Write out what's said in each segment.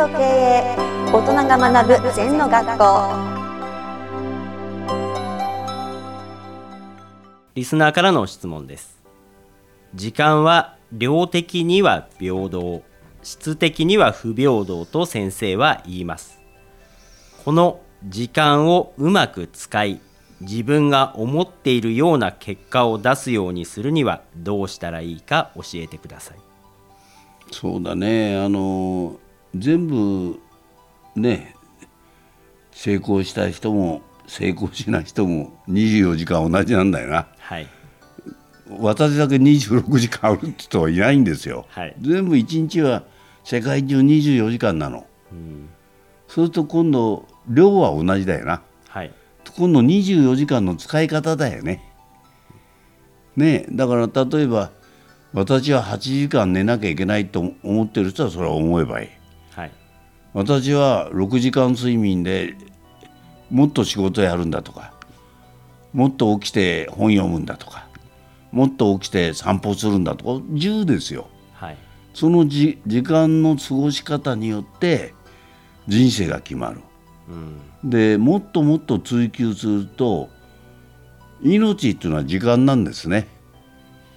と経営大人が学ぶ禅の学校。リスナーからの質問です。時間は量的には平等質的には不平等と先生は言います。この時間をうまく使い自分が思っているような結果を出すようにするにはどうしたらいいか教えてください。そうだね。あの全部ね成功した人も成功しない人も24時間同じなんだよな。はい。私だけ26時間あるって人はいないんですよ、はい。全部1日は世界中24時間なの、そうすると今度量は同じだよな。はい。今度24時間の使い方だよね。ねえだから例えば私は8時間寝なきゃいけないと思ってる人はそれは思えばいい私は6時間睡眠でもっと仕事やるんだとかもっと起きて本読むんだとかもっと起きて散歩するんだとか自由ですよ。はい。そのじ時間の過ごし方によって人生が決まる。うん。でもっともっと追求すると命っていうのは時間なんですね、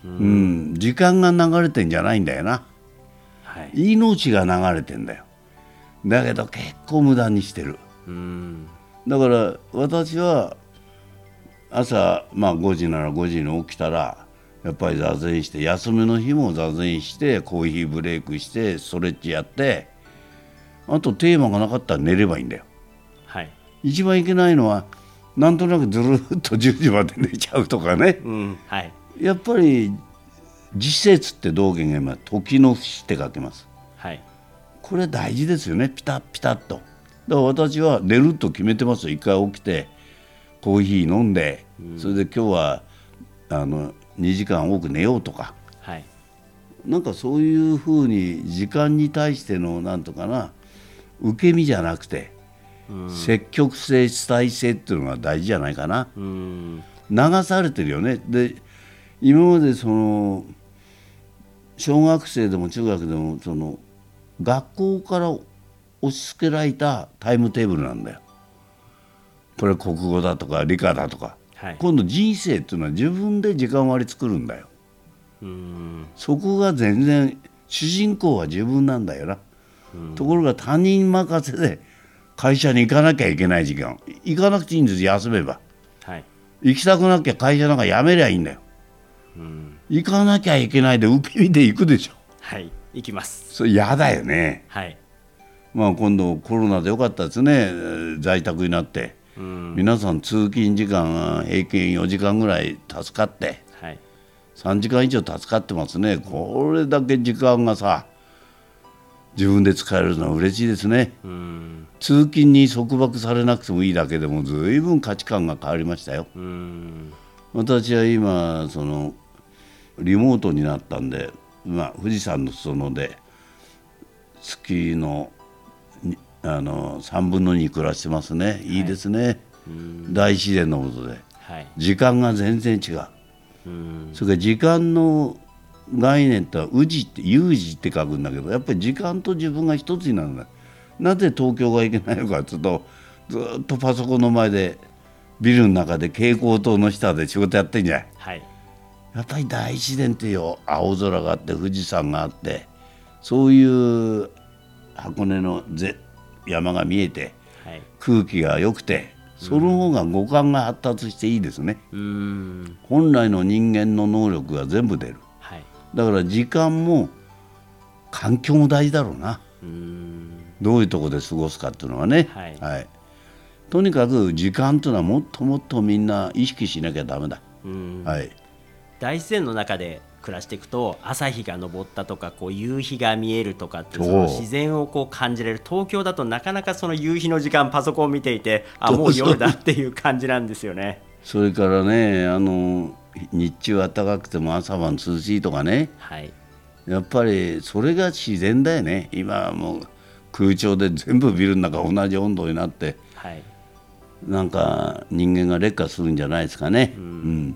うん。時間が流れてんじゃないんだよな。はい。命が流れてんだよだけど結構無駄にしてる。うん。だから私は朝まあ5時なら5時に起きたらやっぱり座禅して休みの日も座禅してコーヒーブレイクしてストレッチやってあとテーマがなかったら寝ればいいんだよ。はい。一番いけないのはなんとなくずるっと10時まで寝ちゃうとかね。うん。はい。やっぱり実節って道元が今時の節って書けます。はいこれ大事ですよね。ピタッピタッと。だから私は寝ると決めてますよ。一回起きてコーヒー飲んで、それで今日はあの2時間多く寝ようとか。はい。なんかそういうふうに時間に対してのなんとかな受け身じゃなくて、積極性主体性っていうのが大事じゃないかな。うん。流されてるよね。で今までその小学生でも中学でもその学校から押し付けられたタイムテーブルなんだよ。これ国語だとか理科だとか、はい今度人生っていうのは自分で時間割り作るんだよ。うんそこが全然主人公は自分なんだよな。ところが他人任せで会社に行かなきゃいけない時間行かなくていいんです休めば。はい行きたくなきゃ会社なんか辞めりゃいいんだよ。行かなきゃいけないで受け身で行くでしょ。はい行きますそれ嫌だよね。はいまあ今度コロナでよかったですねえー在宅になって。うん皆さん通勤時間が平均4時間ぐらい助かってはい3時間以上助かってますね。これだけ時間がさ自分で使えるのは嬉しいですね。うん通勤に束縛されなくてもいいだけでも随分価値観が変わりましたよ。うん私は今そのリモートになったんで、まあ、富士山の裾野で月のにあの3分の2暮らしてますね。い。いですね、大自然のことで。はい。時間が全然違う。うん。それから時間の概念って宇治って有事って書くんだけどやっぱり時間と自分が一つになるんだなぜ東京が行けないのかっていうとずっとパソコンの前でビルの中で蛍光灯の下で仕事やってんじゃない。はいやっぱり大自然っていう青空があって富士山があってそういう箱根のぜ山が見えてはい。空気が良くてその方が五感が発達していいですね、うん。本来の人間の能力が全部出る。はい。だから時間も環境も大事だろうな。うん。どういうとこで過ごすかっていうのはね、はい。とにかく時間というのはもっともっとみんな意識しなきゃダメだ、うん。はい大自然の中で暮らしていくと朝日が昇ったとかこう夕日が見えるとかってその自然をこう感じれる東京だとなかなかその夕日の時間パソコンを見ていてあもう夜だっていう感じなんですよね。それからねあの日中暖かくても朝晩涼しいとかね。はい。やっぱりそれが自然だよね。今はもう空調で全部ビルの中同じ温度になって。はい。なんか人間が劣化するんじゃないですかね、うん